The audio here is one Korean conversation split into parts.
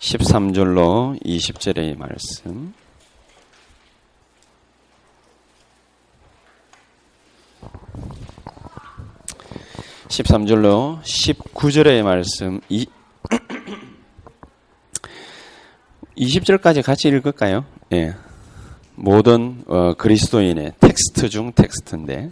13절로 20절의 말씀. (13절로) (19절의) 말씀 이 20절까지 같이 읽을까요? 예. 모든 어, 그리스도인의 텍스트 중 텍스트인데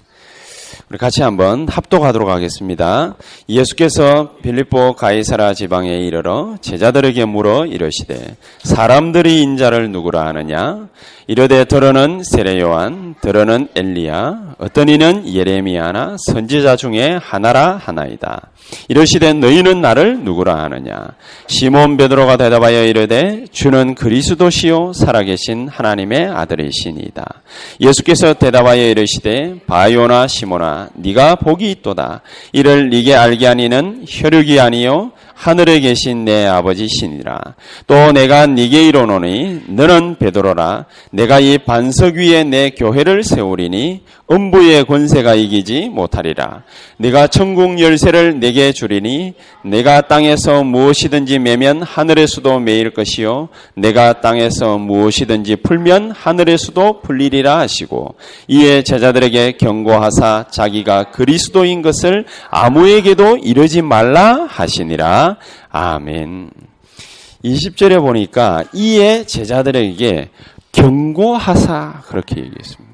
우리 같이 한번 합독하도록 하겠습니다. 예수께서 빌립보 가이사라 지방에 이르러 제자들에게 물어 이르시되 사람들이 인자를 누구라 하느냐 이르되 들어는 세례 요한 들어는 엘리야 어떤 이는 예레미야나 선지자 중에 하나라 하나이다. 이르시되 너희는 나를 누구라 하느냐 시몬 베드로가 대답하여 이르되 주는 그리스도시요 살아계신 하나님의 아들이시니이다. 예수께서 대답하여 이르시되 바요나 시몬아 네가 복이 있도다. 이를 네게 알게 하니는 혈육이 아니요 하늘에 계신 내 아버지시니라. 또 내가 네게 이르노니 너는 베드로라. 내가 이 반석 위에 내 교회를 세우리니 음부의 권세가 이기지 못하리라. 네가 천국 열쇠를 내게 주리니 내가 땅에서 무엇이든지 매면 하늘에서도 매일 것이요 내가 땅에서 무엇이든지 풀면 하늘에서도 풀리리라 하시고 이에 제자들에게 경고하사 자기가 그리스도인 것을 아무에게도 이르지 말라 하시니라. 아멘. 20절에 보니까 이에 제자들에게 경고하사 그렇게 얘기했습니다.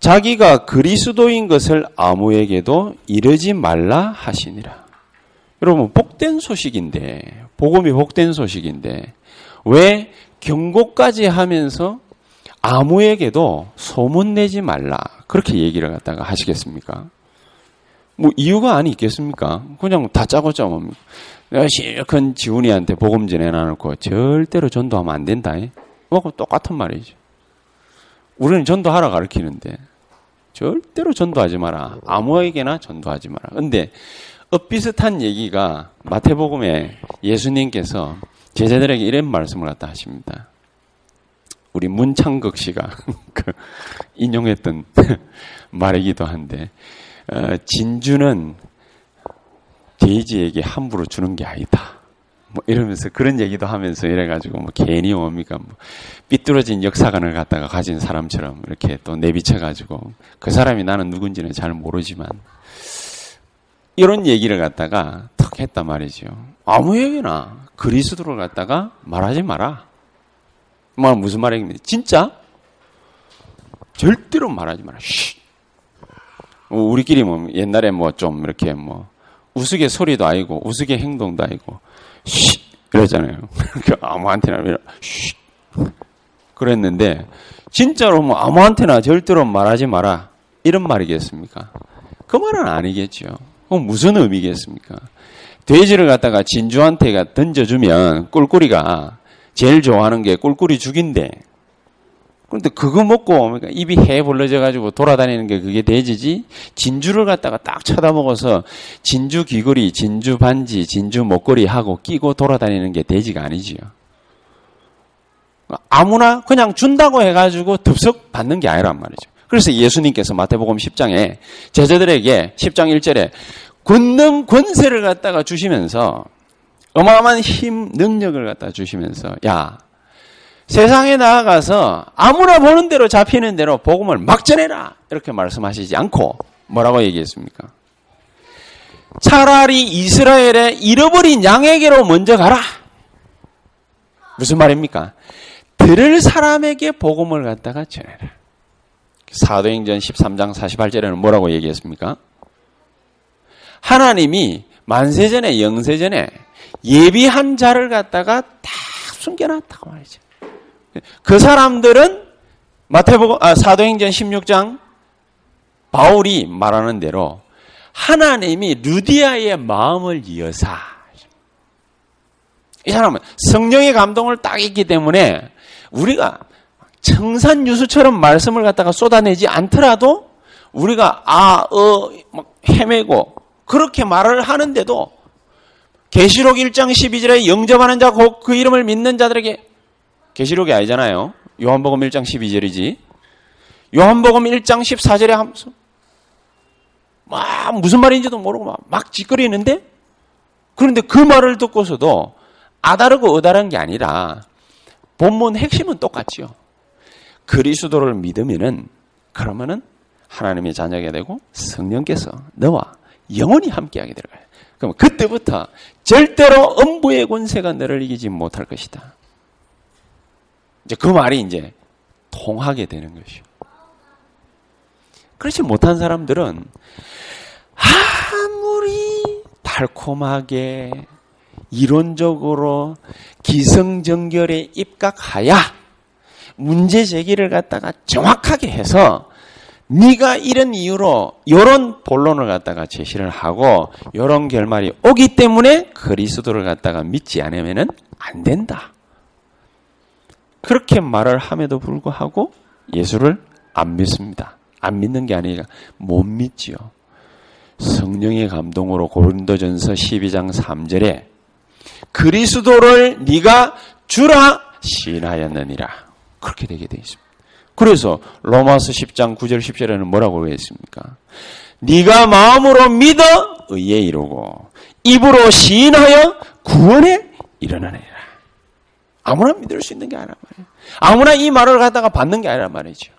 자기가 그리스도인 것을 아무에게도 이르지 말라 하시니라. 여러분, 복된 소식인데, 복음이 복된 소식인데, 왜 경고까지 하면서 아무에게도 소문 내지 말라. 그렇게 얘기를 갖다가 하시겠습니까? 뭐 이유가 아니 있겠습니까? 그냥 다 짜고짜 뭡니까? 내가 실컷 지훈이한테 복음 전해놔놓고 절대로 전도하면 안 된다. 뭐 똑같은 말이죠. 우리는 전도하라 가르치는데 절대로 전도하지 마라. 아무에게나 전도하지 마라. 근데 엇비슷한 얘기가 마태복음에 예수님께서 제자들에게 이런 말씀을 갖다 하십니다. 우리 문창극 씨가 그 인용했던 말이기도 한데 어, 진주는 돼지에게 함부로 주는 게 아니다. 뭐 이러면서 그런 얘기도 하면서 이래가지고 뭐 괜히 뭡니까 뭐 삐뚤어진 역사관을 갖다가 가진 사람처럼 이렇게 또 내비쳐가지고 그 사람이 나는 누군지는 잘 모르지만 이런 얘기를 갖다가 탁 했단 말이죠. 아무에게나 그리스도를 갖다가 말하지 마라. 뭐 무슨 말입니까? 진짜 절대로 말하지 마라. 쉿. 우리끼리 뭐 옛날에 뭐 좀 이렇게 뭐 우스개 소리도 아니고 우스개 행동도 아니고 쉿 이러잖아요. 아무한테나 쉿 그랬는데 진짜로 뭐 아무한테나 절대로 말하지 마라 이런 말이겠습니까? 그 말은 아니겠죠. 그럼 무슨 의미겠습니까? 돼지를 갖다가 진주한테 가 던져주면 꿀꿀이가 제일 좋아하는 게 꿀꿀이 죽인데 그런데 그거 먹고 그러니까 입이 해 벌러져 가지고 돌아다니는 게 그게 돼지지 진주를 갖다가 딱 쳐다먹어서 진주 귀걸이, 진주 반지, 진주 목걸이 하고 끼고 돌아다니는 게 돼지가 아니지요. 아무나 그냥 준다고 해가지고 덥석 받는 게 아니란 말이죠. 그래서 예수님께서 마태복음 10장에 제자들에게 10장 1절에 권능 권세를 갖다가 주시면서 어마어마한 힘, 능력을 갖다 주시면서 야 세상에 나아가서 아무나 보는 대로 잡히는 대로 복음을 막 전해라 이렇게 말씀하시지 않고 뭐라고 얘기했습니까? 차라리 이스라엘의 잃어버린 양에게로 먼저 가라. 무슨 말입니까? 들을 사람에게 복음을 갖다가 전해라. 사도행전 13장 48절에는 뭐라고 얘기했습니까? 하나님이 만세전에 영세전에 예비한 자를 갖다가 다 숨겨놨다고 말이죠. 그 사람들은 마태복음 아, 사도행전 16장 바울이 말하는 대로 하나님이 루디아의 마음을 이어사. 이 사람은 성령의 감동을 딱 있기 때문에 우리가 청산 유수처럼 말씀을 갖다가 쏟아내지 않더라도 우리가 아, 어, 막 헤매고 그렇게 말을 하는데도 계시록 1장 12절에 영접하는 자 곧 그 이름을 믿는 자들에게 계시록이 아니잖아요. 요한복음 1장 12절이지. 요한복음 1장 14절에 하면서 막 무슨 말인지도 모르고 막, 막 짓거리는데 그런데 그 말을 듣고서도 아다르고 어다른 게 아니라 본문 핵심은 똑같지요. 그리스도를 믿으면은 그러면은 하나님의 자녀가 되고 성령께서 너와 영원히 함께하게 될 거야. 그럼 그때부터 절대로 음부의 권세가 너를 이기지 못할 것이다. 이제 그 말이 이제 통하게 되는 것이요. 그렇지 못한 사람들은 아무리 달콤하게 이론적으로 기성정결에 입각하야 문제 제기를 갖다가 정확하게 해서 네가 이런 이유로 이런 본론을 갖다가 제시를 하고 이런 결말이 오기 때문에 그리스도를 갖다가 믿지 않으면은 안 된다. 그렇게 말을 함에도 불구하고 예수를 안 믿습니다. 안 믿는 게 아니라 못 믿지요. 성령의 감동으로 고린도전서 12장 3절에 그리스도를 네가 주라 시인하였느니라. 그렇게 되게 되어 있습니다. 그래서 로마서 10장 9절 10절에는 뭐라고 했습니까? 네가 마음으로 믿어 의에 이루고 입으로 시인하여 구원에 일어나느니라. 아무나 믿을 수 있는 게 아니란 말이에요. 아무나 이 말을 갖다가 받는 게 아니란 말이죠.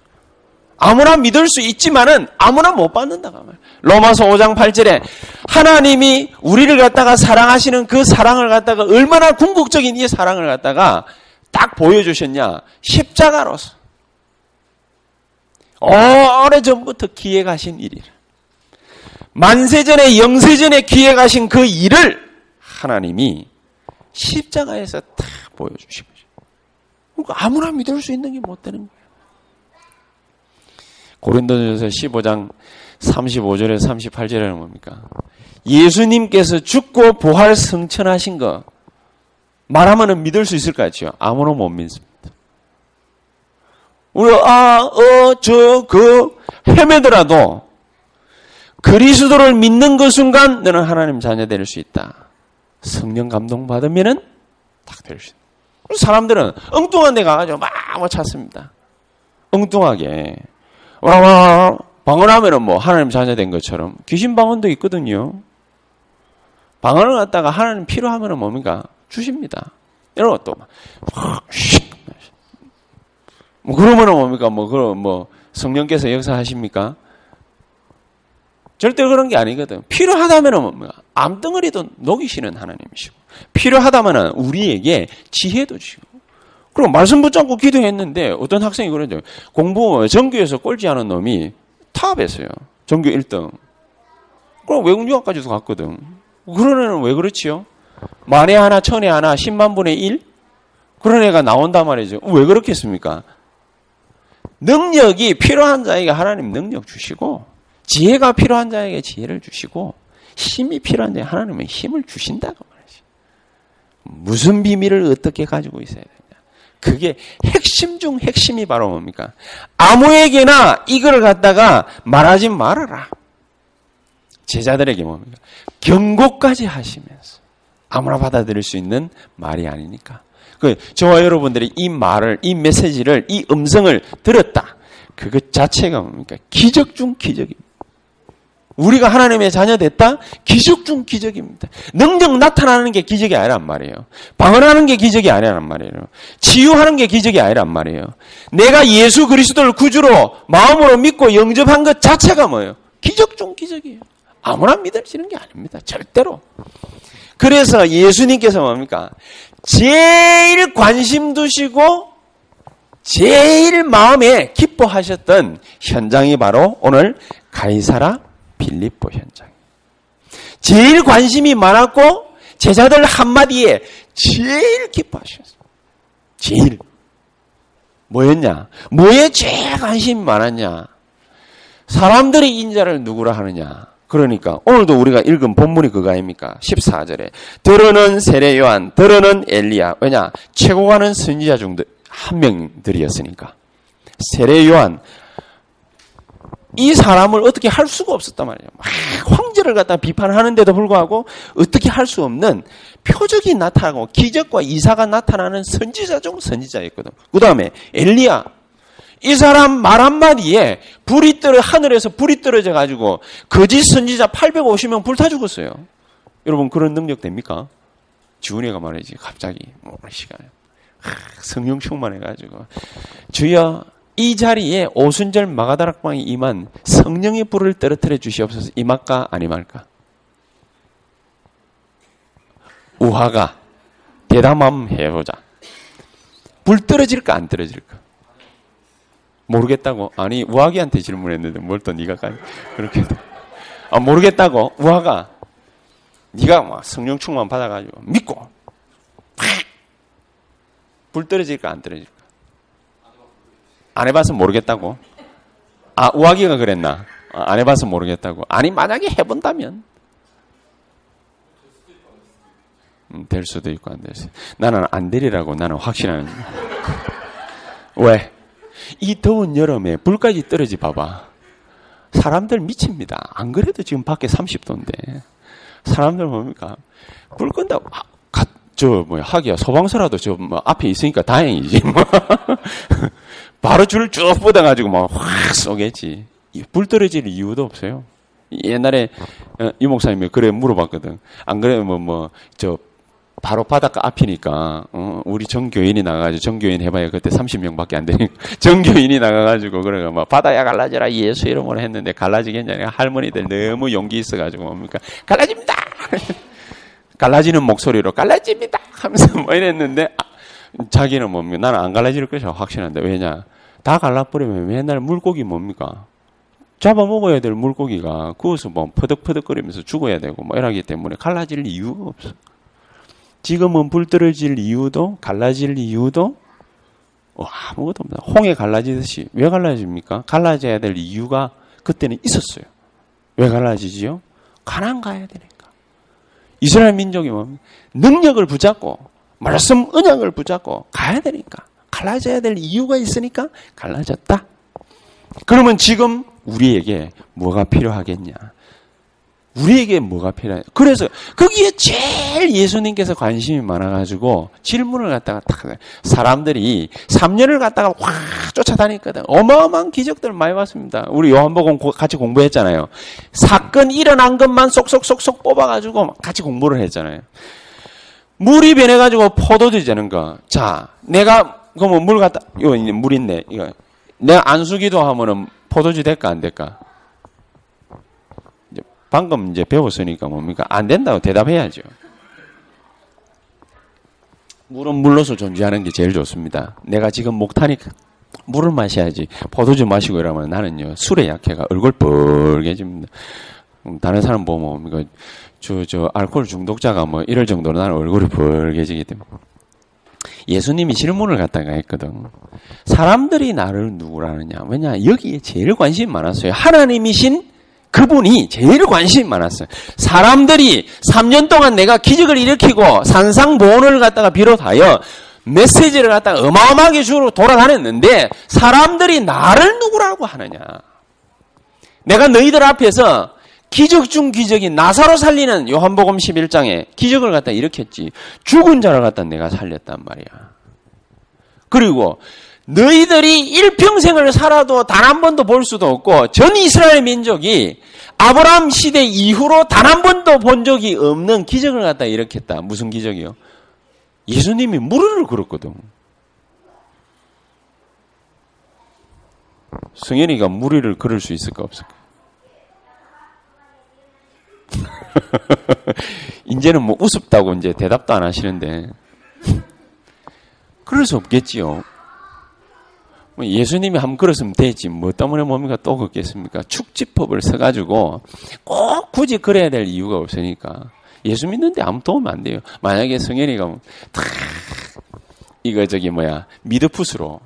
아무나 믿을 수 있지만은 아무나 못 받는다고 말이에요. 로마서 5장 8절에 하나님이 우리를 갖다가 사랑하시는 그 사랑을 갖다가 얼마나 궁극적인 이 사랑을 갖다가 딱 보여주셨냐? 십자가로서. 오래 전부터 기획하신 일이라. 만세전에 영세전에 기획하신 그 일을 하나님이 십자가에서 다 보여주신 거죠. 그러니까 아무나 믿을 수 있는 게 못 되는 거예요. 고린도전서 15장 35절에 38절에는 뭡니까? 예수님께서 죽고 부활 성천하신 거 말하면 믿을 수 있을 것 같죠? 아무나 못 믿습니다. 우리 아, 어, 저, 그 헤매더라도 그리스도를 믿는 그 순간 너는 하나님 자녀 될 수 있다. 성령 감동 받으면은 딱 될 수 있다. 사람들은 엉뚱한 데 가가지고 막, 막 찾습니다. 엉뚱하게. 와, 와, 방언하면은 뭐 하나님 자녀 된 것처럼 귀신 방언도 있거든요. 방언을 갖다가 하나님 필요하면은 뭡니까? 주십니다. 이런 것도 막, 뭐 그러면은 뭡니까? 뭐, 그럼 뭐, 성령께서 역사하십니까? 절대 그런 게 아니거든. 필요하다면은 뭡니까? 암덩어리도 녹이시는 하나님이시고, 필요하다면은 우리에게 지혜도 주시고, 그리고 말씀 붙잡고 기도했는데 어떤 학생이 그러죠. 공부 전교에서 꼴찌 하는 놈이 탑했어요. 전교 1등. 그럼 외국 유학까지도 갔거든. 그런 애는 왜 그렇지요? 만에 하나, 천에 하나, 10만 분의 1? 그런 애가 나온단 말이죠. 왜 그렇겠습니까? 능력이 필요한 자에게 하나님 능력 주시고, 지혜가 필요한 자에게 지혜를 주시고, 힘이 필요한 자에게 하나님은 힘을 주신다고. 무슨 비밀을 어떻게 가지고 있어야 되냐. 그게 핵심 중 핵심이 바로 뭡니까? 아무에게나 이걸 갖다가 말하지 말아라. 제자들에게 뭡니까? 경고까지 하시면서 아무나 받아들일 수 있는 말이 아니니까. 그 저와 여러분들이 이 말을 이 메시지를 이 음성을 들었다. 그것 자체가 뭡니까? 기적 중 기적입니다. 우리가 하나님의 자녀 됐다? 기적 중 기적입니다. 능력 나타나는 게 기적이 아니란 말이에요. 방언하는 게 기적이 아니란 말이에요. 치유하는 게 기적이 아니란 말이에요. 내가 예수 그리스도를 구주로 마음으로 믿고 영접한 것 자체가 뭐예요? 기적 중 기적이에요. 아무나 믿어지는 게 아닙니다. 절대로. 그래서 예수님께서 뭡니까? 제일 관심 두시고 제일 마음에 기뻐하셨던 현장이 바로 오늘 가이사라 빌립보 현장. 제일 관심이 많았고 제자들 한마디에 제일 기뻐하셨어요. 제일. 뭐였냐? 뭐에 제일 관심이 많았냐? 사람들이 인자를 누구라 하느냐? 그러니까 오늘도 우리가 읽은 본문이 그거 아닙니까? 14절에 들어는 세례 요한, 들어는 엘리야. 왜냐? 최고 가는 선지자 중 한 명들이었으니까. 세례 요한 이 사람을 어떻게 할 수가 없었단 말이에요. 막 황제를 갖다 비판하는데도 불구하고 어떻게 할 수 없는 표적이 나타나고 기적과 이사가 나타나는 선지자 중 선지자였거든. 그 다음에 엘리야. 이 사람 말 한마디에 불이 떨어, 하늘에서 불이 떨어져 가지고 거짓 선지자 850명 불타 죽었어요. 여러분 그런 능력 됩니까? 지훈이가 말이지 갑자기 뭐 시간에 성령 충만해가지고 주여 이 자리에 오순절 마가다락방이 임한 성령의 불을 떨어뜨려 주시옵소서 임할까 아니말까? 우화가 대담 한번 해보자. 불 떨어질까 안 떨어질까? 모르겠다고 아니 우화기한테 질문했는데 뭘 또 네가 가 그렇게 아 모르겠다고 우화가 네가 막 성령 충만 받아가지고 믿고 불 떨어질까 안 떨어질까? 안 해봐서 모르겠다고? 아, 우아기가 그랬나? 아, 안 해봐서 모르겠다고. 아니, 만약에 해본다면. 음, 될 수도 있고 안 될 수도 있고. 나는 안 되리라고 나는 확신하는. 왜? 이 더운 여름에 불까지 떨어지 봐봐. 사람들 미칩니다. 안 그래도 지금 밖에 30도인데. 사람들 뭡니까? 불 끈다고, 아, 가, 저, 뭐야, 하기야. 소방서라도 저, 뭐, 앞에 있으니까 다행이지. 뭐. 바로 줄을 쭉 뻗어가지고 막 확 쏘겠지. 불 떨어질 이유도 없어요. 옛날에 어, 이 목사님이 그래 물어봤거든. 안 그러면 뭐, 뭐, 저, 바로 바닷가 앞이니까, 어, 우리 정교인이 나가가지고, 정교인 해봐야 그때 30명 밖에 안 되니까, 정교인이 나가가지고, 그래가 막, 바다야 갈라져라, 예수 이름으로 했는데, 갈라지겠냐. 할머니들 너무 용기 있어가지고, 뭡니까? 갈라집니다! 갈라지는 목소리로, 갈라집니다! 하면서 뭐 이랬는데, 아, 자기는 뭡니까? 나는 안 갈라질 것이야 확신한데 왜냐? 다 갈라버리면 맨날 물고기 뭡니까? 잡아먹어야 될 물고기가 그것을 뭐 퍼덕퍼덕거리면서 죽어야 되고 뭐 이러기 때문에 갈라질 이유가 없어. 지금은 불 떨어질 이유도 갈라질 이유도 어, 아무것도 없다. 홍해 갈라지듯이 왜 갈라집니까? 갈라져야 될 이유가 그때는 있었어요. 왜 갈라지지요? 가난 가야 되니까. 이스라엘 민족이 뭡니까? 능력을 붙잡고 말씀 은약을 붙잡고 가야 되니까. 갈라져야 될 이유가 있으니까 갈라졌다. 그러면 지금 우리에게 뭐가 필요하겠냐? 우리에게 뭐가 필요해? 그래서 거기에 제일 예수님께서 관심이 많아가지고 질문을 갖다가 딱 사람들이 3년을 갖다가 확 쫓아다녔거든. 어마어마한 기적들 많이 봤습니다. 우리 요한복음 같이 공부했잖아요. 사건 일어난 것만 쏙쏙쏙쏙 뽑아가지고 같이 공부를 했잖아요. 물이 변해가지고 포도주 되는 거. 자, 내가, 그러면 물 갖다, 이거 물 있네. 이거. 내가 안수기도 하면은 포도주 될까, 안 될까? 이제 방금 이제 배웠으니까 뭡니까? 안 된다고 대답해야죠. 물은 물로서 존재하는 게 제일 좋습니다. 내가 지금 목타니까 물을 마셔야지. 포도주 마시고 이러면 나는요, 술에 약해가 얼굴 뻘개집니다. 음, 다른 사람 보면 뭡니까? 저, 저, 알코올 중독자가 뭐 이럴 정도로 나는 얼굴이 벌개지기 때문에. 예수님이 질문을 갖다가 했거든. 사람들이 나를 누구라느냐. 왜냐, 여기에 제일 관심이 많았어요. 하나님이신 그분이 제일 관심이 많았어요. 사람들이 3년 동안 내가 기적을 일으키고 산상보원을 갖다가 비롯하여 메시지를 갖다가 어마어마하게 주로 돌아다녔는데 사람들이 나를 누구라고 하느냐. 내가 너희들 앞에서 기적 중 기적인 나사로 살리는 요한복음 11장에 기적을 갖다 일으켰지. 죽은 자를 갖다 내가 살렸단 말이야. 그리고 너희들이 일평생을 살아도 단 한 번도 볼 수도 없고 전 이스라엘 민족이 아브라함 시대 이후로 단 한 번도 본 적이 없는 기적을 갖다 일으켰다. 무슨 기적이요? 예수님이 무릎을 꿇었거든. 승현이가 무리를 걸을 수 있을까 없을까? 이제는 뭐 우습다고 이제 대답도 안 하시는데. 그럴 수 없겠지요. 뭐 예수님이 한번 걸었으면 되지. 뭐 때문에 뭡니까 또 걷겠습니까? 축지법을 써가지고 꼭 굳이 그래야 될 이유가 없으니까. 예수 믿는데 아무 도움 안 돼요. 만약에 성현이가 탁 이거 저기 뭐야 미드풋으로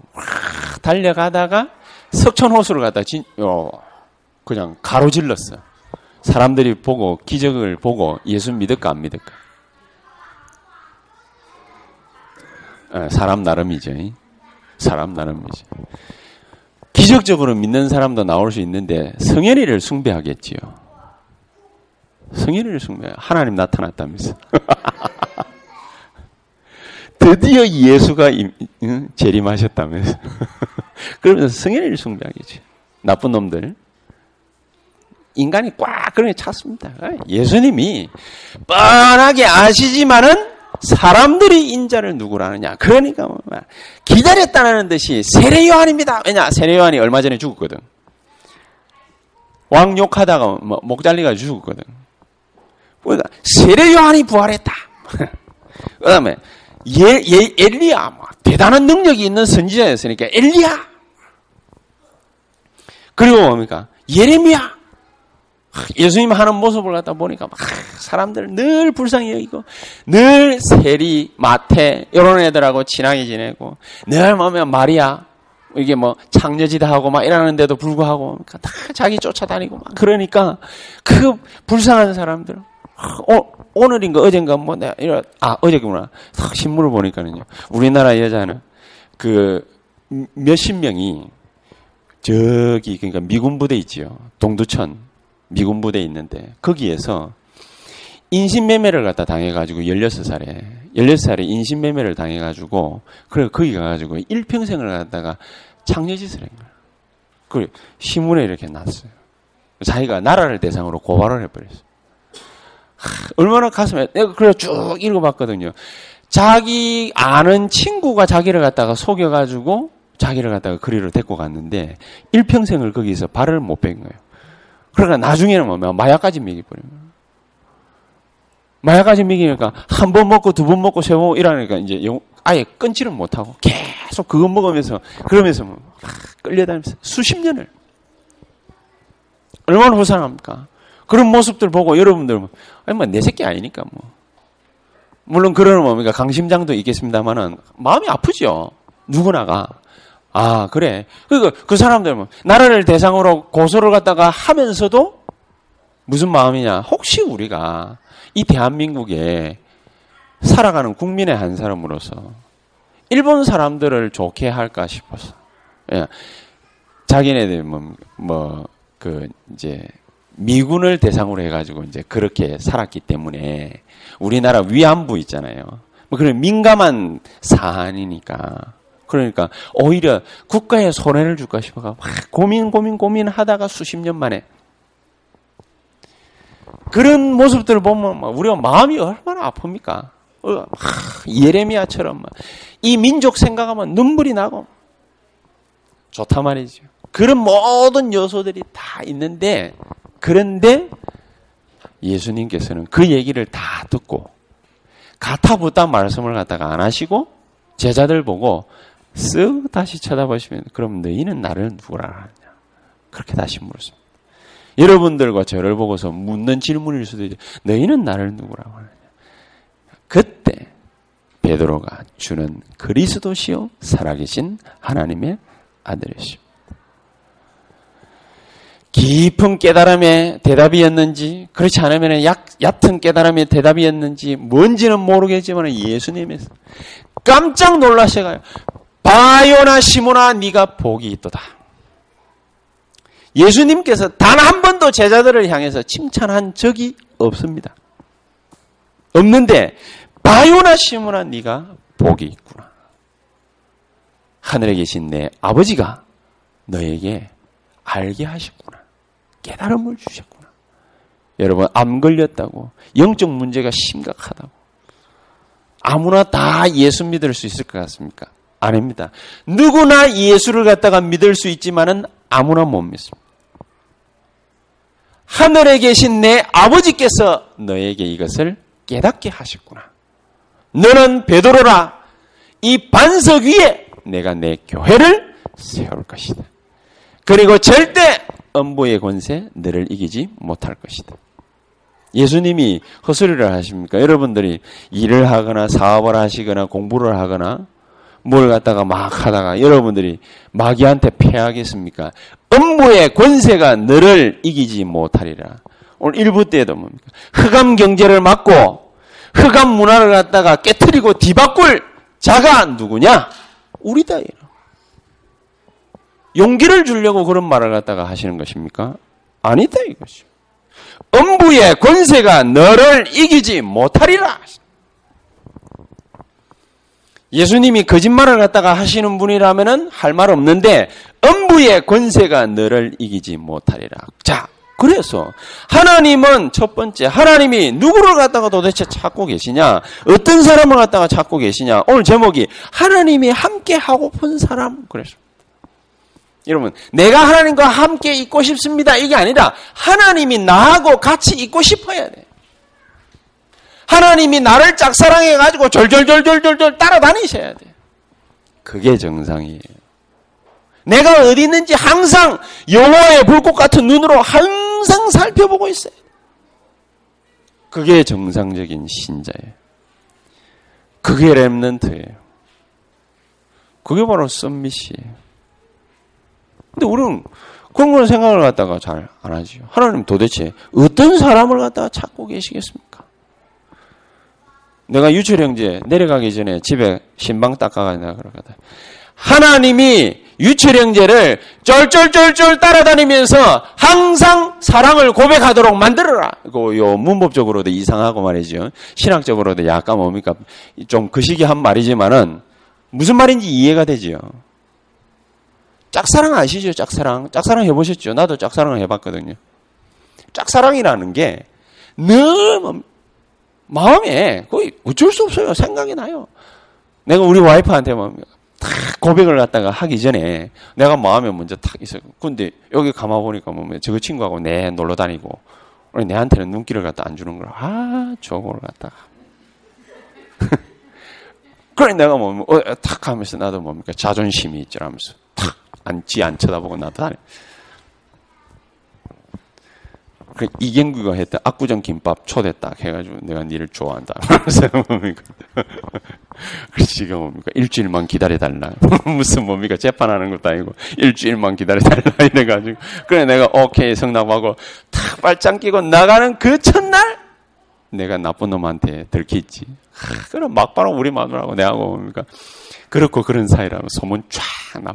달려가다가 석촌호수를 갖다 진, 어, 그냥 가로질렀어. 사람들이 보고 기적을 보고 예수 믿을까 안 믿을까? 어, 사람 나름이죠. 사람 나름이죠. 기적적으로 믿는 사람도 나올 수 있는데 성현이를 숭배하겠지요. 성현이를 숭배. 하나님 나타났다면서. 드디어 예수가 재림하셨다면서. 그러면서 성현이를 숭배하겠지. 나쁜 놈들. 인간이 꽉 그런 게 찼습니다. 예수님이 뻔하게 아시지만은 사람들이 인자를 누구라느냐. 그러니까 뭐 기다렸다는 듯이 세례 요한입니다. 왜냐 세례 요한이 얼마 전에 죽었거든. 왕 욕하다가 뭐목 잘리가 죽었거든. 그러니까 세례 요한이 부활했다. 그다음에 예, 예, 엘리야 뭐 대단한 능력이 있는 선지자였으니까 엘리야. 그리고 뭡니까 예레미야. 예수님 하는 모습을 갖다 보니까 막 사람들 늘 불쌍히 여기고 늘 세리, 마태 이런 애들하고 친하게 지내고 늘 보면 마리아 이게 뭐 창녀지다 하고 막 이러는데도 불구하고 다 자기 쫓아다니고 막 그러니까 그 불쌍한 사람들 어, 오늘인가 어젠가 뭐 내가 이런 아 어제구나. 신문을 보니까는요. 우리나라 여자는 그 몇십 명이 저기 그러니까 미군 부대 있지요. 동두천 미군 부대에 있는데 거기에서 인신매매를 갖다 당해가지고 16살에 16살에 인신매매를 당해가지고 그래 거기 가가지고 일평생을 갖다가 창녀짓을 한 거야. 그 신문에 이렇게 났어요. 자기가 나라를 대상으로 고발을 해버렸어. 하, 얼마나 가슴에 내가 그래 쭉 읽어봤거든요. 자기 아는 친구가 자기를 갖다가 속여가지고 자기를 갖다가 그리로 데리고 갔는데 일평생을 거기서 발을 못 뺀 거예요. 그러니까 나중에는 뭐 마약까지 먹이버리는 거예요. 마약까지 먹이니까 한 번 먹고 두 번 먹고 세 번 이러니까 이제 아예 끊지를 못하고 계속 그거 먹으면서 그러면서 뭐 끌려다니면서 수십 년을 얼마나 불쌍합니까? 그런 모습들 보고 여러분들 뭐, 아니 뭐 내 새끼 아니니까 뭐 물론 그런 뭡니까 강심장도 있겠습니다만은 마음이 아프죠 누구나가 아, 그래. 그러니까 그 사람들 뭐 나라를 대상으로 고소를 갖다가 하면서도 무슨 마음이냐? 혹시 우리가 이 대한민국에 살아가는 국민의 한 사람으로서 일본 사람들을 좋게 할까 싶어서. 예. 자기네들 뭐, 뭐, 그, 이제, 미군을 대상으로 해가지고 이제 그렇게 살았기 때문에 우리나라 위안부 있잖아요. 뭐 그런 민감한 사안이니까. 그러니까 오히려 국가에 손해를 줄까 싶어가 막 고민 고민 고민하다가 수십 년 만에 그런 모습들을 보면 우리가 마음이 얼마나 아픕니까? 어, 예레미야처럼 이 민족 생각하면 눈물이 나고 좋다 말이죠. 그런 모든 요소들이 다 있는데 그런데 예수님께서는 그 얘기를 다 듣고 가타부타 말씀을 갖다가 안 하시고 제자들 보고 쓱 다시 쳐다보시면 그럼 너희는 나를 누구라 하냐? 그렇게 다시 물었습니다. 여러분들과 저를 보고서 묻는 질문일 수도 있죠. 너희는 나를 누구라고 하느냐? 그때 베드로가 주는 그리스도시요 살아계신 하나님의 아들이시오. 깊은 깨달음의 대답이었는지 그렇지 않으면 약, 얕은 깨달음의 대답이었는지 뭔지는 모르겠지만 예수님에서 깜짝 놀라셔가요. 바요나 시모나 네가 복이 있도다. 예수님께서 단 한 번도 제자들을 향해서 칭찬한 적이 없습니다. 없는데 바요나 시모나 네가 복이 있구나. 하늘에 계신 내 아버지가 너에게 알게 하셨구나. 깨달음을 주셨구나. 여러분 암 걸렸다고 영적 문제가 심각하다고 아무나 다 예수 믿을 수 있을 것 같습니까? 아닙니다. 누구나 예수를 갖다가 믿을 수 있지만은 아무나 못 믿습니다. 하늘에 계신 내 아버지께서 너에게 이것을 깨닫게 하셨구나. 너는 베드로라. 이 반석 위에 내가 내 교회를 세울 것이다. 그리고 절대 음부의 권세 너를 이기지 못할 것이다. 예수님이 헛소리를 하십니까? 여러분들이 일을 하거나 사업을 하시거나 공부를 하거나 뭘 갖다가 막 하다가 여러분들이 마귀한테 패하겠습니까? 음부의 권세가 너를 이기지 못하리라. 오늘 일부 때에도 뭡니까? 흑암 경제를 막고 흑암 문화를 갖다가 깨뜨리고 뒤바꿀 자가 누구냐? 우리다. 용기를 주려고 그런 말을 갖다가 하시는 것입니까? 아니다 이것이. 음부의 권세가 너를 이기지 못하리라. 예수님이 거짓말을 갖다가 하시는 분이라면은 할 말 없는데 음부의 권세가 너를 이기지 못하리라. 자, 그래서 하나님은 첫 번째 하나님이 누구를 갖다가 도대체 찾고 계시냐? 어떤 사람을 갖다가 찾고 계시냐? 오늘 제목이 하나님이 함께 하고픈 사람 그랬습니다. 여러분, 내가 하나님과 함께 있고 싶습니다. 이게 아니라 하나님이 나하고 같이 있고 싶어야 돼. 하나님이 나를 짝사랑해 가지고 졸졸졸졸졸졸 따라다니셔야 돼. 그게 정상이에요. 내가 어디 있는지 항상 영화의 불꽃 같은 눈으로 항상 살펴보고 있어요. 그게 정상적인 신자예요. 그게 랩런트예요. 그게 바로 썸밋이에요. 근데 우리는 그런 걸 생각을 갖다가 잘 안 하죠. 하나님 도대체 어떤 사람을 갖다가 찾고 계시겠습니까? 내가 유철 형제 내려가기 전에 집에 신방 닦아가냐 그러거든. 하나님이 유철 형제를 쫄쫄쫄쫄 따라다니면서 항상 사랑을 고백하도록 만들어라. 이거 요 문법적으로도 이상하고 말이죠. 신학적으로도 약간 뭡니까 좀 그 시기 한 말이지만은 무슨 말인지 이해가 되지요. 짝사랑 아시죠? 짝사랑. 짝사랑 해보셨죠? 나도 짝사랑을 해봤거든요. 짝사랑이라는 게 늘 마음에 거의 어쩔 수 없어요. 생각이 나요. 내가 우리 와이프한테 막 고백을 갖다가 하기 전에 내가 마음에 먼저 탁 있어요. 근데 여기 가만 보니까 뭐 저거 친구하고 내 놀러 다니고 내한테는 눈길을 갖다 안 주는 거라. 아, 저거를 갖다가. 그래 내가 뭐, 어, 탁 하면서 나도 뭡니까 자존심이 있지라면서 탁 앉지 안 쳐다보고 나타나네. 그 이경규가 했다. 압구정 김밥 초대 딱 해가지고 내가 니를 좋아한다. 그래서 뭡니까? 지가 뭡니까? 일주일만 기다려달라. 무슨 뭡니까? 재판하는 것도 아니고 일주일만 기다려달라 이래가지고 그래 내가 오케이 성납하고 탁 발짱 끼고 나가는 그 첫날 내가 나쁜 놈한테 들키지. 그럼 막바로 우리 마누라고 내하고 뭡니까? 그렇고 그런 사이라고 소문 쫙 나.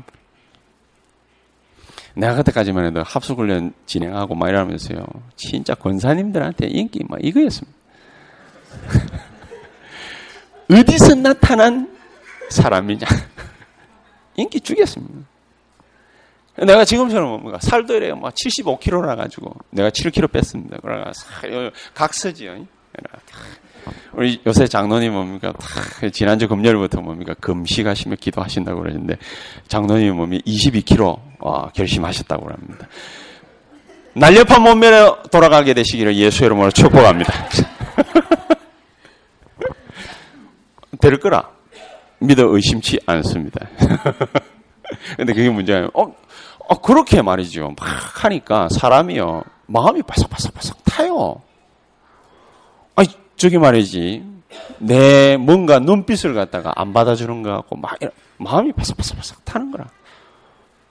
내가 그때까지만 해도 합숙훈련 진행하고 막 이러면서요. 진짜 권사님들한테 인기 막 이거였습니다. 어디서 나타난 사람이냐? 인기 죽였습니다. 내가 지금처럼 뭔가 살도 이래 막 75kg라 가지고 내가 7kg 뺐습니다. 그래서 각서지요. 우리 요새 장로님 뭡니까? 지난주 금요일부터 뭡니까? 금식하시며 기도하신다고 그러는데 장로님 몸이 22kg 와, 결심하셨다고 합니다. 날렵한 몸매로 돌아가게 되시기를 예수 이름으로 축복합니다. 될 거라 믿어 의심치 않습니다. 근데 그게 문제예요. 어, 어, 그렇게 말이죠. 막 하니까 사람이요. 마음이 바삭바삭바삭 타요. 저기 말이지. 내 뭔가 눈빛을 갖다가 안 받아주는 것 같고, 막, 마음이 바삭바삭바삭 타는 거라.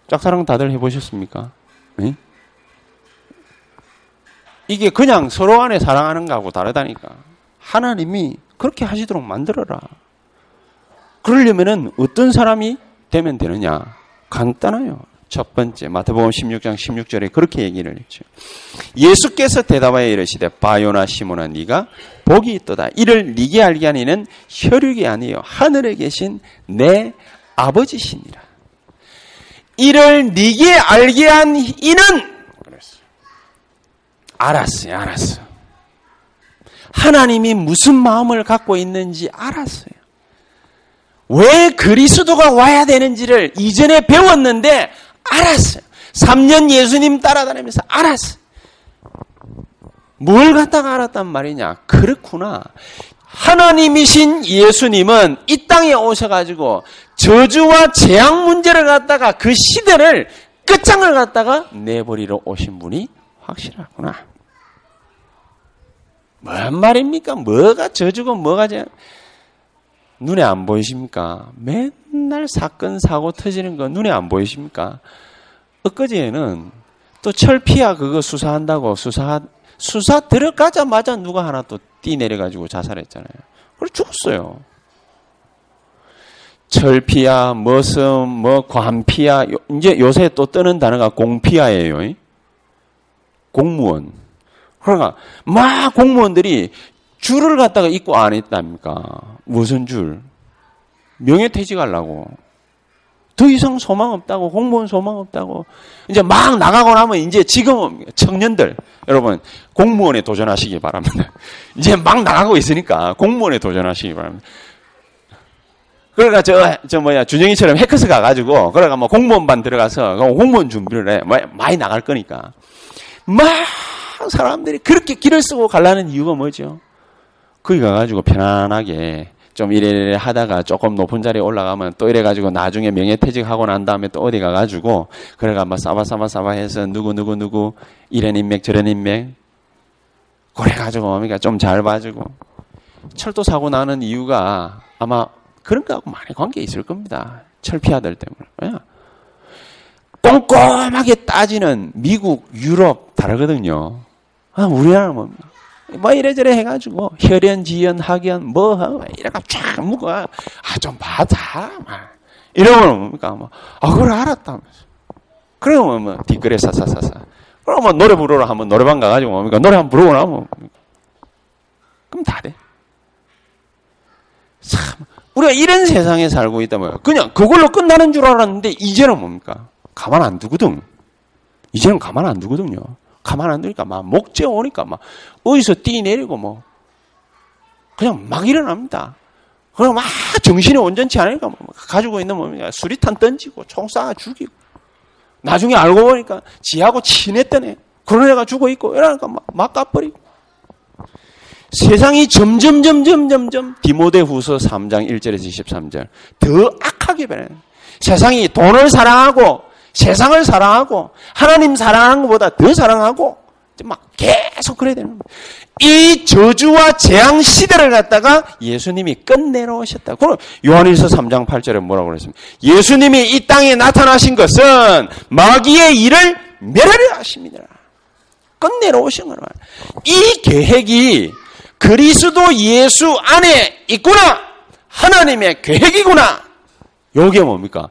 짝사랑 다들 해보셨습니까? 네? 이게 그냥 서로 안에 사랑하는 거하고 다르다니까. 하나님이 그렇게 하시도록 만들어라. 그러려면은 어떤 사람이 되면 되느냐? 간단해요. 첫 번째 마태복음 16장 16절에 그렇게 얘기를 했죠. 예수께서 대답하여 이르시되 바요나 시모나 네가 복이 있도다. 이를 네게 알게 하니는 혈육이 아니요 하늘에 계신 내 아버지시니라. 이를 네게 알게 한 이는. 알았어요. 알았어. 하나님이 무슨 마음을 갖고 있는지 알았어요. 왜 그리스도가 와야 되는지를 이전에 배웠는데 알았어요. 3년 예수님 따라다니면서 알았어요. 뭘 갖다가 알았단 말이냐? 그렇구나. 하나님이신 예수님은 이 땅에 오셔가지고 저주와 재앙 문제를 갖다가 그 시대를 끝장을 갖다가 내버리러 오신 분이 확실하구나. 뭔 말입니까? 뭐가 저주고 뭐가 재앙? 눈에 안 보이십니까? 맨날 사건 사고 터지는 거 눈에 안 보이십니까? 엊그제는 또 철피아 그거 수사한다고 수사 수사 들어가자마자 누가 하나 또 뛰 내려가지고 자살했잖아요. 그래 죽었어요. 철피아, 머슴, 뭐 관피아, 이제 요새 또 뜨는 단어가 공피아예요. 공무원. 그러니까 막 공무원들이 줄을 갖다가 입고 안 했답니까? 무슨 줄? 명예퇴직하려고. 더 이상 소망 없다고, 공무원 소망 없다고. 이제 막 나가고 나면 이제 지금 청년들, 여러분, 공무원에 도전하시기 바랍니다. 이제 막 나가고 있으니까 공무원에 도전하시기 바랍니다. 그러니까 저, 저 뭐야, 준영이처럼 해커스 가가지고, 그러니까 뭐 공무원반 들어가서 공무원 준비를 해. 많이 나갈 거니까. 막 사람들이 그렇게 길을 쓰고 가려는 이유가 뭐죠? 거기 가가지고 편안하게 좀 이래이래 하다가 조금 높은 자리에 올라가면 또 이래가지고 나중에 명예퇴직하고 난 다음에 또 어디 가가지고 그래가 막 싸바싸바싸바 해서 누구 누구 누구 이런 인맥 저런 인맥 그래가지고 어미가 좀잘 봐주고 철도 사고 나는 이유가 아마 그런 거하고 많이 관계 있을 겁니다. 철피아들 때문에. 꼼꼼하게 따지는 미국, 유럽 다르거든요. 아, 우리나라는 뭡니까? 뭐 이래저래 해가지고 혈연, 지연, 학연 뭐 이래가 쫙 묶어. 아좀 봐자 막. 이러면 뭡니까? 뭐아 그걸 알았다면서 그러면 뭐 뒷글에 사사사사. 그러면 뭐 노래 부르러 하면 노래방 가가지고 뭡니까? 노래 한번 부르고 나면 그럼 다 돼. 참 우리가 이런 세상에 살고 있다 면 그냥 그걸로 끝나는 줄 알았는데 이제는 뭡니까? 가만 안 두거든. 이제는 가만 안 두거든요. 가만 안 두니까 막 목재 오니까 막 어디서 뛰 내리고 뭐 그냥 막 일어납니다. 그럼 막 정신이 온전치 않으니까 뭐 가지고 있는 뭡니까 수리탄 던지고 총 쏴 죽이고 나중에 알고 보니까 지하고 친했던 애 그런 애가 죽어 있고 이러니까 막, 막 까버리고 세상이 점점 점점 점점 디모데 후서 3장 1절에서 23절 더 악하게 변해 세상이 돈을 사랑하고 세상을 사랑하고 하나님 사랑하는 것보다 더 사랑하고 막 계속 그래야 되는 거예요. 이 저주와 재앙 시대를 갖다가 예수님이 끝내러 오셨다. 그럼 요한일서 3장 8절에 뭐라고 그랬습니까? 예수님이 이 땅에 나타나신 것은 마귀의 일을 멸하려 하십니다. 끝내러 오신 거라. 이 계획이 그리스도 예수 안에 있구나. 하나님의 계획이구나. 요게 뭡니까?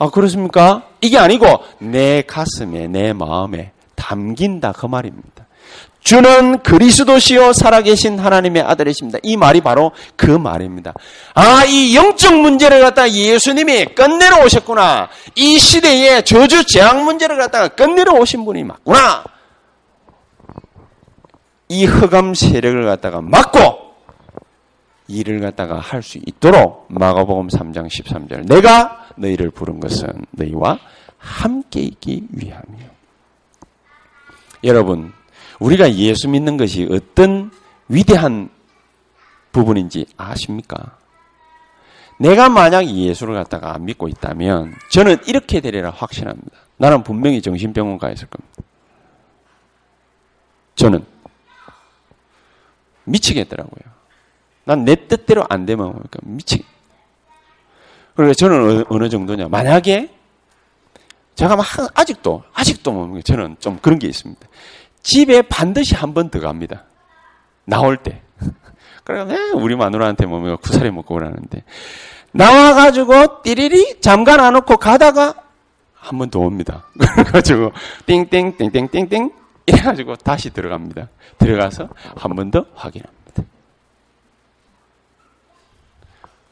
아, 그렇습니까? 이게 아니고 내 가슴에, 내 마음에 담긴다. 그 말입니다. 주는 그리스도시요 살아계신 하나님의 아들이십니다. 이 말이 바로 그 말입니다. 아, 이 영적 문제를 갖다 예수님이 끝내러 오셨구나. 이 시대에 저주 재앙 문제를 갖다가 끝내러 오신 분이 맞구나. 이 흑암 세력을 갖다가 막고 일을 갖다가 할 수 있도록 마가복음 3장 13절 내가 너희를 부른 것은 너희와 함께 있기 위함이요. 여러분, 우리가 예수 믿는 것이 어떤 위대한 부분인지 아십니까? 내가 만약 예수를 갖다가 안 믿고 있다면 저는 이렇게 되리라 확신합니다. 나는 분명히 정신병원 가 있을 겁니다. 저는 미치겠더라고요. 난 내 뜻대로 안 되면 미치. 그러니까 저는 어느 정도냐. 만약에 제가 막 아직도 아직도 뭐 저는 좀 그런 게 있습니다. 집에 반드시 한 번 더 갑니다. 나올 때. 그래서 우리 마누라한테 뭐 구사리 먹고 그러는데 나와 가지고 띠리리 잠깐 안 놓고 가다가 한 번 더 옵니다. 그래가지고 띵띵 띵띵띵띵 이래가지고 다시 들어갑니다. 들어가서 한 번 더 확인합니다.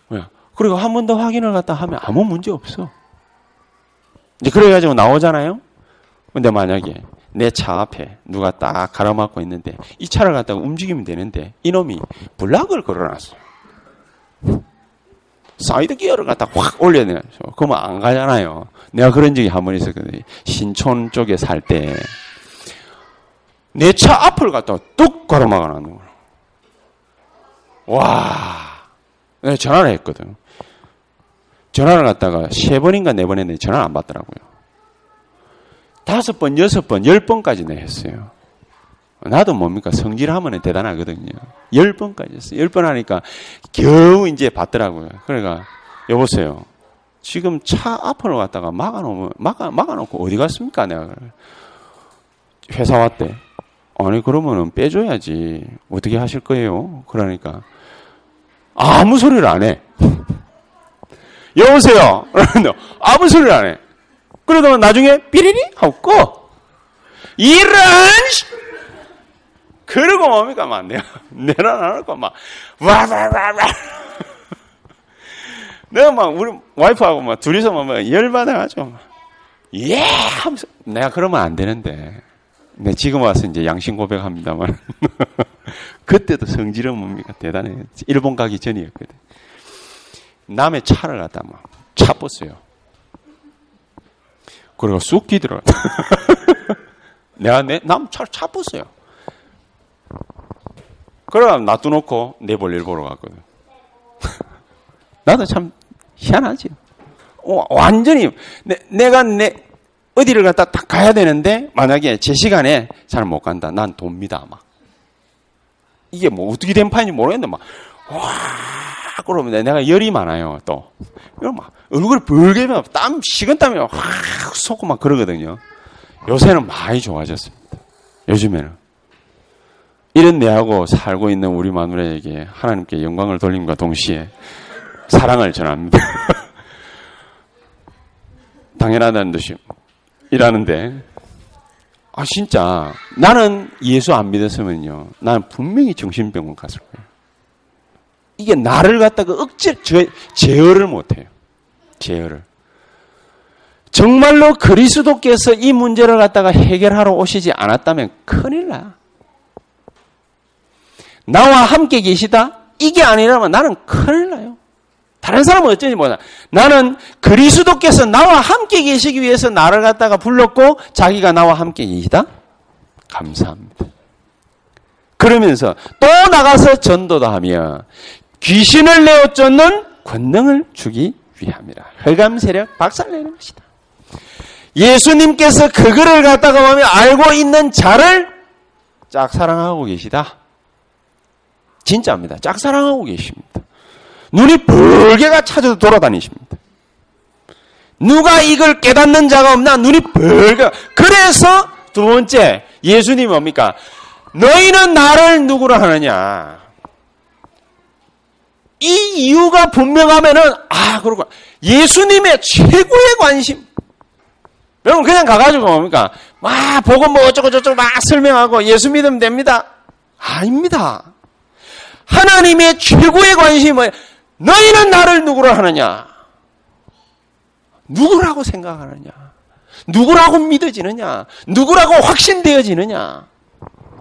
뭐야? 그리고 한 번 더 확인을 갖다 하면 아무 문제 없어. 이제 그래가지고 나오잖아요? 근데 만약에 내 차 앞에 누가 딱 가로막고 있는데 이 차를 갖다가 움직이면 되는데 이놈이 블락을 걸어놨어. 사이드 기어를 갖다 확 올려내서 그러면 안 가잖아요. 내가 그런 적이 한 번 있었거든요. 신촌 쪽에 살 때. 내 차 앞을 갖다가 뚝 가로막아 놨는 거야. 와, 내가 전화를 했거든. 전화를 갖다가 세 번인가 네 번 했는데 전화를 안 받더라고요. 다섯 번, 여섯 번, 열 번까지 내 했어요. 나도 뭡니까 성질하면 대단하거든요. 열 번까지 했어요. 열 번 하니까 겨우 이제 받더라고요. 그러니까 여보세요. 지금 차 앞을 갔다가 막아놓으면 막아 막아놓고 어디 갔습니까? 내가 회사 왔대. 아니 그러면은 빼줘야지. 어떻게 하실 거예요? 그러니까 아무 소리를 안 해. 여보세요. 아무 소리를 안 해. 그러다가 나중에 삐리리 하고 꺼. 이런 그러고 뭡니까 막. 내가 내려놔놓고 막. 와와와와. 내가 막 우리 와이프하고 막 둘이서 막 열받아가지고 예! 하면서 내가 그러면 안 되는데. 네, 지금 와서 이제 양심 고백합니다만. 그때도 성질은 뭡니까? 대단해. 일본 가기 전이었거든 남의 차를 갖다 막 차뻤어요 그리고 쑥 기더라 내가 내 남 차를 차뻤어요 그러다 놔두놓고 내 볼 일 보러 갔거든 나도 참 희한하지. 어, 완전히 내, 가 내 어디를 갔다 딱 가야 되는데 만약에 제 시간에 잘 못 간다. 난 돕니다 막. 이게 뭐 어떻게 된 판인지 모르겠는데 막 와, 그러면 내가 열이 많아요 또. 이거 막 얼굴 붉게 땀 식은 땀이 확 솟고 막 그러거든요. 요새는 많이 좋아졌습니다. 요즘에는. 이런 내하고 살고 있는 우리 마누라에게 하나님께 영광을 돌림과 동시에 사랑을 전합니다. 당연하다는 듯이 일하는데 아 진짜 나는 예수 안 믿었으면요 나는 분명히 정신병원 갔을 거예요. 이게 나를 갖다가 억지 제어를 못해요. 제어를. 정말로 그리스도께서 이 문제를 갖다가 해결하러 오시지 않았다면 큰일 나. 나와 함께 계시다? 이게 아니라면 나는 큰일 나요. 다른 사람은 어쩐지 몰라. 나는 그리스도께서 나와 함께 계시기 위해서 나를 갖다가 불렀고 자기가 나와 함께 계시다? 감사합니다. 그러면서 또 나가서 전도도 하며 귀신을 내어 쫓는 권능을 주기 위함이라. 흑암 세력 박살내는 것이다. 예수님께서 그거를 갖다가 보면 알고 있는 자를 짝사랑하고 계시다. 진짜입니다. 짝사랑하고 계십니다. 눈이 벌게가 찾아서 돌아다니십니다. 누가 이걸 깨닫는 자가 없나? 눈이 벌게. 그래서 두 번째 예수님이 뭡니까? 너희는 나를 누구라 하느냐? 이 이유가 분명하면은 아 그러고 예수님의 최고의 관심. 여러분 그냥 가가지고 뭡니까? 막 보고 뭐 어쩌고 저쩌고 막 설명하고 예수 믿으면 됩니다. 아닙니다. 하나님의 최고의 관심은? 너희는 나를 누구라 하느냐? 누구라고 생각하느냐? 누구라고 믿어지느냐? 누구라고 확신되어지느냐?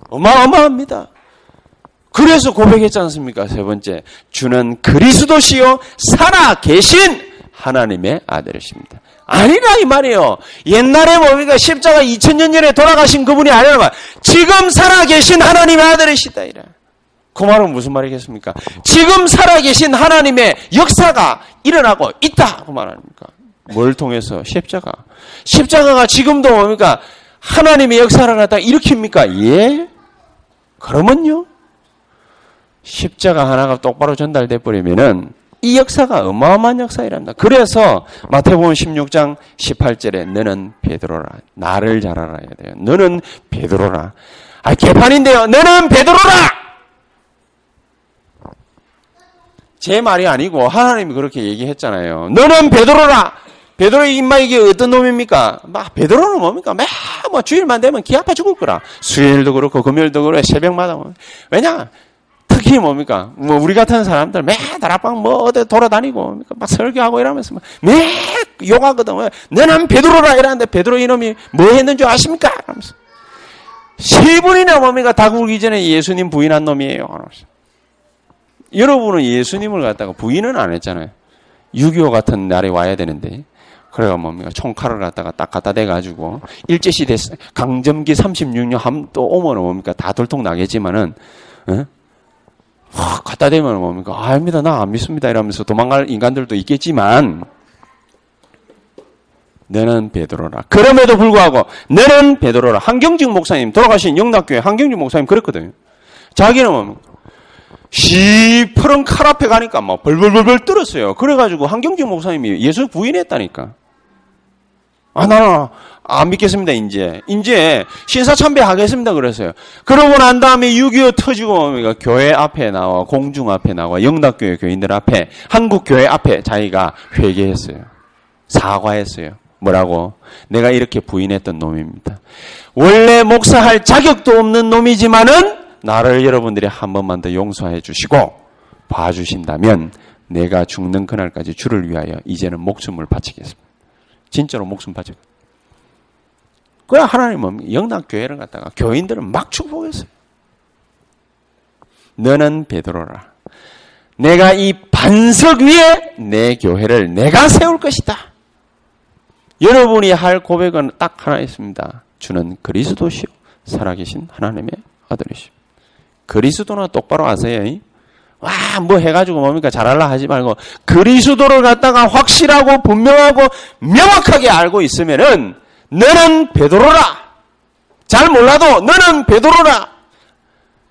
어마어마합니다. 그래서 고백했지 않습니까? 세 번째. 주는 그리스도시요 살아 계신 하나님의 아들이십니다. 아니라 이 말이에요. 옛날에 뭡니까? 십자가 2000년 전에 돌아가신 그분이 아니라 지금 살아 계신 하나님의 아들이시다 이래. 그 말은 무슨 말이겠습니까? 지금 살아계신 하나님의 역사가 일어나고 있다. 그 말 아닙니까? 뭘 통해서? 십자가. 십자가가 지금도 뭡니까? 하나님의 역사를 갖다 일으킵니까? 예? 그러면요? 십자가 하나가 똑바로 전달돼 버리면은 이 역사가 어마어마한 역사이랍니다. 그래서 마태복음 16장 18절에 너는 베드로라. 나를 잘 알아야 돼요. 너는 베드로라. 아, 개판인데요. 너는 베드로라! 제 말이 아니고 하나님이 그렇게 얘기했잖아요. 너는 베드로라. 베드로의 입마 이게 어떤 놈입니까? 막 베드로는 뭡니까? 매뭐 주일만 되면 기 아파 죽을 거라. 수요일도 그렇고 금요일도 그렇고 새벽마다 뭐. 왜냐? 특히 뭡니까? 뭐 우리 같은 사람들 매 다락방 뭐 어디 돌아다니고 뭡니까? 막 설교하고 이러면서 매 욕하거든. 너는 베드로라 이러는데 베드로 이놈이 뭐 했는 줄 아십니까? 이러면서 세 분이나 뭡니까? 다 굴기 전에 예수님 부인한 놈이에요. 하면서. 여러분은 예수님을 갖다가 부인은 안 했잖아요. 6.25 같은 날에 와야 되는데. 그래가 뭡니까? 총칼을 갖다가 딱 갖다 대가지고, 일제시대 강점기 36년 함또 오면 뭡니까? 다 돌통 나겠지만은, 어? 하, 갖다 대면 뭡니까? 아닙니다. 나 안 믿습니다. 이러면서 도망갈 인간들도 있겠지만, 너는 베드로라. 그럼에도 불구하고, 너는 베드로라. 한경직 목사님, 돌아가신 영락교회 한경직 목사님 그랬거든요. 자기는 뭡니까? 시퍼런 칼 앞에 가니까 막 벌벌벌벌 떨었어요. 그래가지고 한경직 목사님이 예수 부인했다니까. 아, 나는 안 믿겠습니다, 이제. 이제 신사참배 하겠습니다, 그랬어요. 그러고 난 다음에 6.25 터지고, 그러니까 교회 앞에 나와, 공중 앞에 나와, 영락교회 교인들 앞에, 한국교회 앞에 자기가 회개했어요. 사과했어요. 뭐라고? 내가 이렇게 부인했던 놈입니다. 원래 목사할 자격도 없는 놈이지만은, 나를 여러분들이 한 번만 더 용서해 주시고, 봐주신다면, 내가 죽는 그날까지 주를 위하여 이제는 목숨을 바치겠습니다. 진짜로 목숨 바쳐. 그래 하나님은 영락교회를 갖다가 교인들은 막 축복했어요. 너는 베드로라. 내가 이 반석 위에 내 교회를 내가 세울 것이다. 여러분이 할 고백은 딱 하나 있습니다. 주는 그리스도시요 살아계신 하나님의 아들이시오. 그리스도는 똑바로 아세요. 와, 뭐 해가지고 뭡니까? 잘할라 하지 말고, 그리스도를 갖다가 확실하고 분명하고 명확하게 알고 있으면은, 너는 베드로라! 잘 몰라도 너는 베드로라!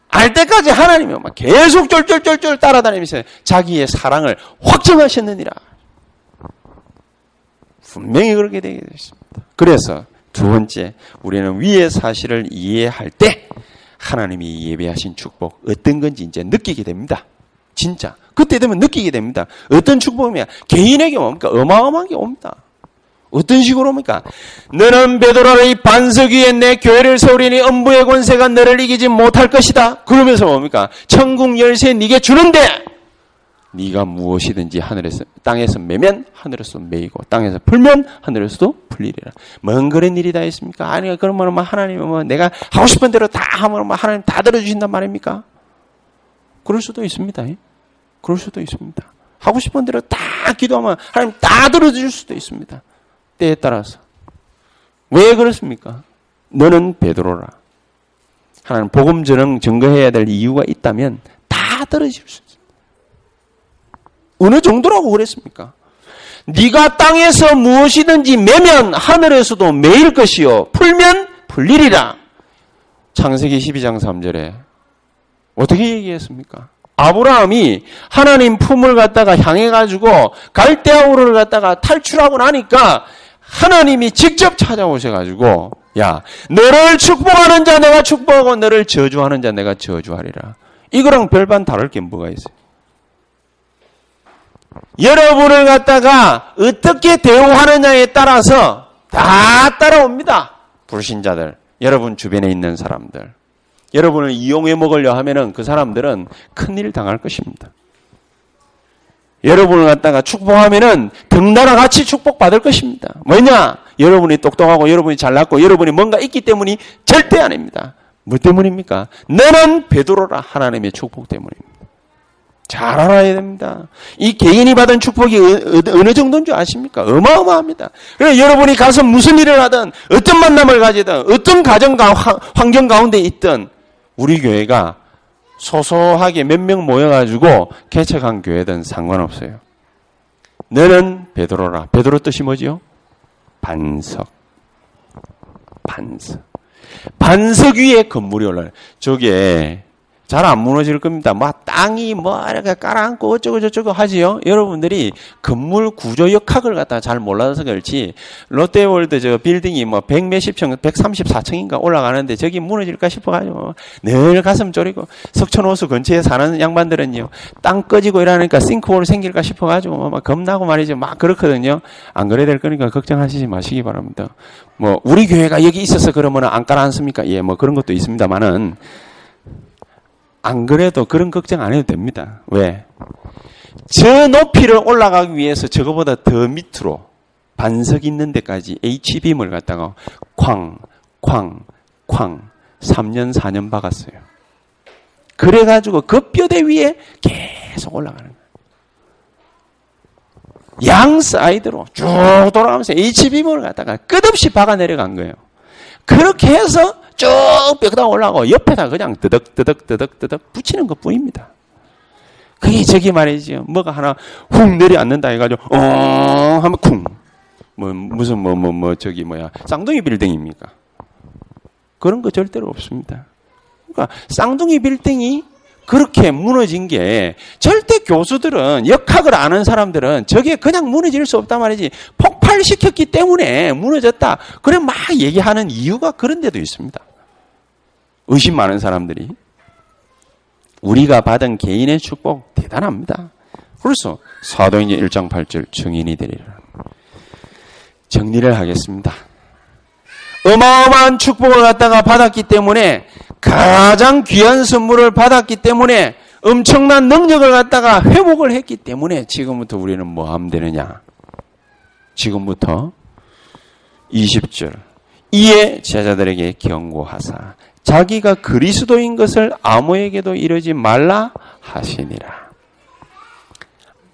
알 때까지 하나님이 막 계속 쫄쫄쫄쫄 따라다니면서 자기의 사랑을 확정하셨느니라. 분명히 그렇게 되게 되습니다 그래서 두 번째, 우리는 위의 사실을 이해할 때 하나님이 예배하신 축복 어떤 건지 이제 느끼게 됩니다. 진짜. 그때 되면 느끼게 됩니다. 어떤 축복이냐? 개인에게 뭡니까? 어마어마하게 옵니다. 어떤 식으로 옵니까? 너는 베드로의 반석 위에 내 교회를 세우리니 음부의 권세가 너를 이기지 못할 것이다. 그러면서 뭡니까? 천국 열쇠 네게 주는데 네가 무엇이든지 하늘에서 땅에서 매면 하늘에서 매이고 땅에서 풀면 하늘에서도 풀리리라. 뭔 그런 일이 다 있습니까? 아니 그러면 뭐 하나님은 뭐 내가 하고 싶은 대로 다 하면 뭐 하나님 다 들어주신단 말입니까? 그럴 수도 있습니다. 예? 그럴 수도 있습니다. 하고 싶은 대로 다 기도하면 하나님 다 들어줄 수도 있습니다. 때에 따라서. 왜 그렇습니까? 너는 베드로라. 하나님 복음 전응 증거해야 될 이유가 있다면 다 떨어질 수 있습니다. 어느 정도라고 그랬습니까? 네가 땅에서 무엇이든지 매면 하늘에서도 매일 것이요 풀면 풀리리라. 창세기 12장 3절에 어떻게 얘기했습니까? 아브라함이 하나님 품을 갖다가 향해 가지고 갈대아우를 갖다가 탈출하고 나니까 하나님이 직접 찾아오셔 가지고 야 너를 축복하는 자 내가 축복하고 너를 저주하는 자 내가 저주하리라. 이거랑 별반 다를 게 뭐가 있어요? 여러분을 갖다가 어떻게 대우하느냐에 따라서 다 따라옵니다. 불신자들, 여러분 주변에 있는 사람들. 여러분을 이용해 먹으려 하면은 그 사람들은 큰일 당할 것입니다. 여러분을 갖다가 축복하면은 등나라 같이 축복받을 것입니다. 뭐냐? 여러분이 똑똑하고 여러분이 잘났고 여러분이 뭔가 있기 때문이 절대 아닙니다. 뭐 때문입니까? 너는 베드로라 하나님의 축복 때문입니다. 잘 알아야 됩니다. 이 개인이 받은 축복이 어느 정도인 줄 아십니까? 어마어마합니다. 그래서 여러분이 가서 무슨 일을 하든, 어떤 만남을 가지든, 어떤 가정, 환경 가운데 있든, 우리 교회가 소소하게 몇 명 모여가지고 개척한 교회든 상관없어요. 너는 베드로라. 베드로 뜻이 뭐지요? 반석. 반석. 반석 위에 건물이 올라요. 저게 잘 안 무너질 겁니다. 뭐 땅이 뭐 이렇게 깔아앉고 어쩌고 저쩌고 하지요. 여러분들이 건물 구조 역학을 갖다 잘 몰라서 그렇지. 롯데월드 저 빌딩이 뭐백 몇십 층, 134층인가 올라가는데 저기 무너질까 싶어가지고 늘 가슴 졸이고 석촌호수 근처에 사는 양반들은요 땅 꺼지고 이러니까 싱크홀 생길까 싶어가지고 막 겁나고 말이죠. 막 그렇거든요. 안 그래야 될 거니까 걱정하시지 마시기 바랍니다. 뭐 우리 교회가 여기 있어서 그러면 안 깔아앉습니까? 예, 뭐 그런 것도 있습니다만은. 안 그래도 그런 걱정 안 해도 됩니다. 왜? 저 높이를 올라가기 위해서 저거보다 더 밑으로 반석 있는 데까지 H빔을 갖다가 쾅, 쾅, 쾅 3년, 4년 박았어요. 그래가지고 그 뼈대 위에 계속 올라가는 거예요. 양 사이드로 쭉 돌아가면서 H빔을 갖다가 끝없이 박아 내려간 거예요. 그렇게 해서 쭉 뼈대 올라가고 옆에다 그냥 뜨덕뜨덕 뜨덕 뜨덕 붙이는 것 뿐입니다. 그게 저기 말이죠. 뭐가 하나 훅 내려앉는다 해가지고 어 하면 쿵. 뭐 무슨 뭐뭐 뭐 저기 뭐야 쌍둥이 빌딩입니까? 그런 거 절대로 없습니다. 그러니까 쌍둥이 빌딩이 그렇게 무너진 게 절대 교수들은 역학을 아는 사람들은 저게 그냥 무너질 수 없단 말이지 폭발시켰기 때문에 무너졌다. 그래 막 얘기하는 이유가 그런 데도 있습니다. 의심 많은 사람들이 우리가 받은 개인의 축복 대단합니다. 그래서 사도행전 1장 8절 증인이 되리라. 정리를 하겠습니다. 어마어마한 축복을 갖다가 받았기 때문에 가장 귀한 선물을 받았기 때문에 엄청난 능력을 갖다가 회복을 했기 때문에 지금부터 우리는 뭐 하면 되느냐? 지금부터 20절 이에 제자들에게 경고하사 자기가 그리스도인 것을 아무에게도 이르지 말라 하시니라.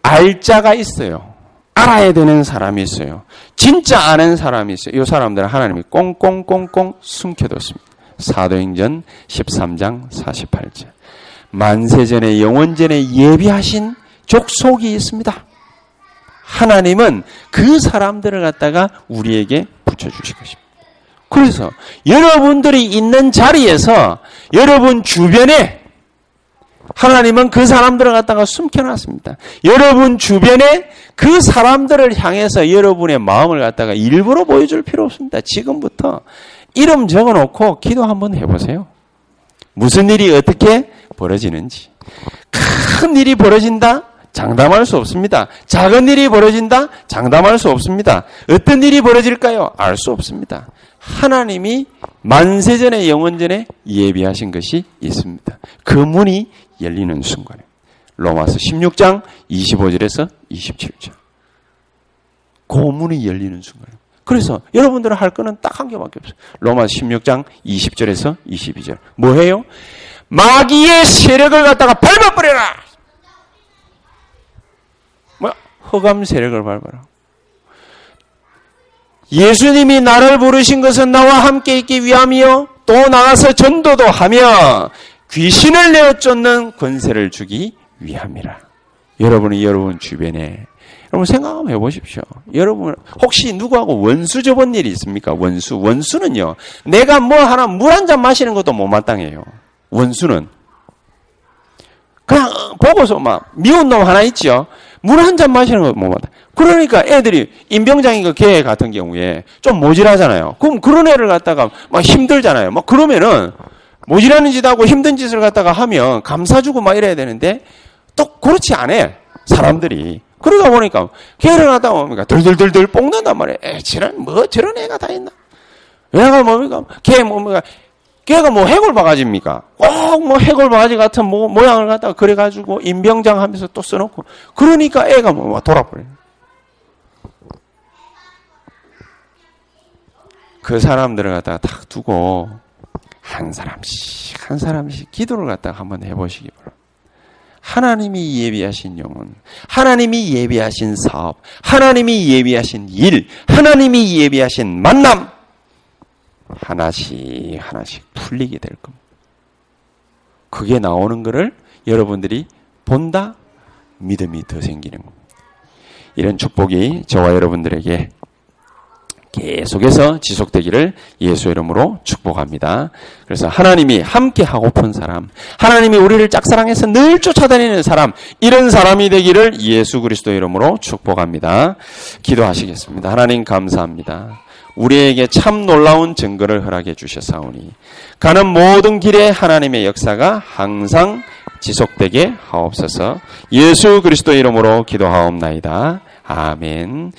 알자가 있어요. 알아야 되는 사람이 있어요. 진짜 아는 사람이 있어요. 이 사람들은 하나님이 꽁꽁꽁꽁 숨겨뒀습니다. 사도행전 13장 48절. 만세전에 영원전에 예비하신 족속이 있습니다. 하나님은 그 사람들을 갖다가 우리에게 붙여주실 것입니다. 그래서 여러분들이 있는 자리에서 여러분 주변에 하나님은 그 사람들을 갖다가 숨겨놨습니다. 여러분 주변에 그 사람들을 향해서 여러분의 마음을 갖다가 일부러 보여줄 필요 없습니다. 지금부터 이름 적어 놓고 기도 한번 해보세요. 무슨 일이 어떻게 벌어지는지. 큰 일이 벌어진다? 장담할 수 없습니다. 작은 일이 벌어진다? 장담할 수 없습니다. 어떤 일이 벌어질까요? 알 수 없습니다. 하나님이 만세전에 영원전에 예비하신 것이 있습니다. 그 문이 열리는 순간에. 로마서 16장 25절에서 27절. 그 문이 열리는 순간에. 그래서 여러분들은 할 거는 딱 한 개밖에 없어요. 로마 16장 20절에서 22절. 뭐 해요? 마귀의 세력을 갖다가 밟아버려라! 뭐, 허감 세력을 밟아라. 예수님이 나를 부르신 것은 나와 함께 있기 위함이요. 또 나가서 전도도 하며 귀신을 내어 쫓는 권세를 주기 위함이라. 여러분이 여러분 주변에 여러분 생각 한번 해보십시오. 여러분 혹시 누구하고 원수 접은 일이 있습니까? 원수 원수는요. 내가 뭐 하나 물 한 잔 마시는 것도 못마땅해요. 원수는 그냥 보고서 막 미운 놈 하나 있죠. 물한 잔 마시는 것도 못마땅. 그러니까 애들이 임병장이가 개 같은 경우에 좀 모질하잖아요. 그럼 그런 애를 갖다가 막 힘들잖아요. 막 그러면은 모질하는 짓하고 힘든 짓을 갖다가 하면 감사주고 막 이래야 되는데 또 그렇지 않아. 사람들이. 그러다 보니까 개를 갖다 뭡니까? 덜덜덜덜 뽕는단 말이에요. 에, 저런, 뭐 저런 애가 다 있나? 얘가 뭡니까? 개 뭡니까? 걔가 뭐 해골 바가지입니까? 꼭 뭐 해골 바가지 같은 뭐, 모양을 갖다가 그래가지고 임병장 하면서 또 써놓고. 그러니까 애가 뭐 돌아버려요. 그 사람들을 갖다가 딱 두고 한 사람씩 한 사람씩 기도를 갖다가 한번 해보시기 바랍니다. 하나님이 예비하신 영혼, 하나님이 예비하신 사업, 하나님이 예비하신 일, 하나님이 예비하신 만남 하나씩 하나씩 풀리게 될 겁니다. 그게 나오는 것을 여러분들이 본다 믿음이 더 생기는 겁니다. 이런 축복이 저와 여러분들에게 계속해서 지속되기를 예수 이름으로 축복합니다. 그래서 하나님이 함께 하고픈 사람, 하나님이 우리를 짝사랑해서 늘 쫓아다니는 사람, 이런 사람이 되기를 예수 그리스도 이름으로 축복합니다. 기도하시겠습니다. 하나님 감사합니다. 우리에게 참 놀라운 증거를 허락해 주셨사오니 가는 모든 길에 하나님의 역사가 항상 지속되게 하옵소서. 예수 그리스도 이름으로 기도하옵나이다. 아멘.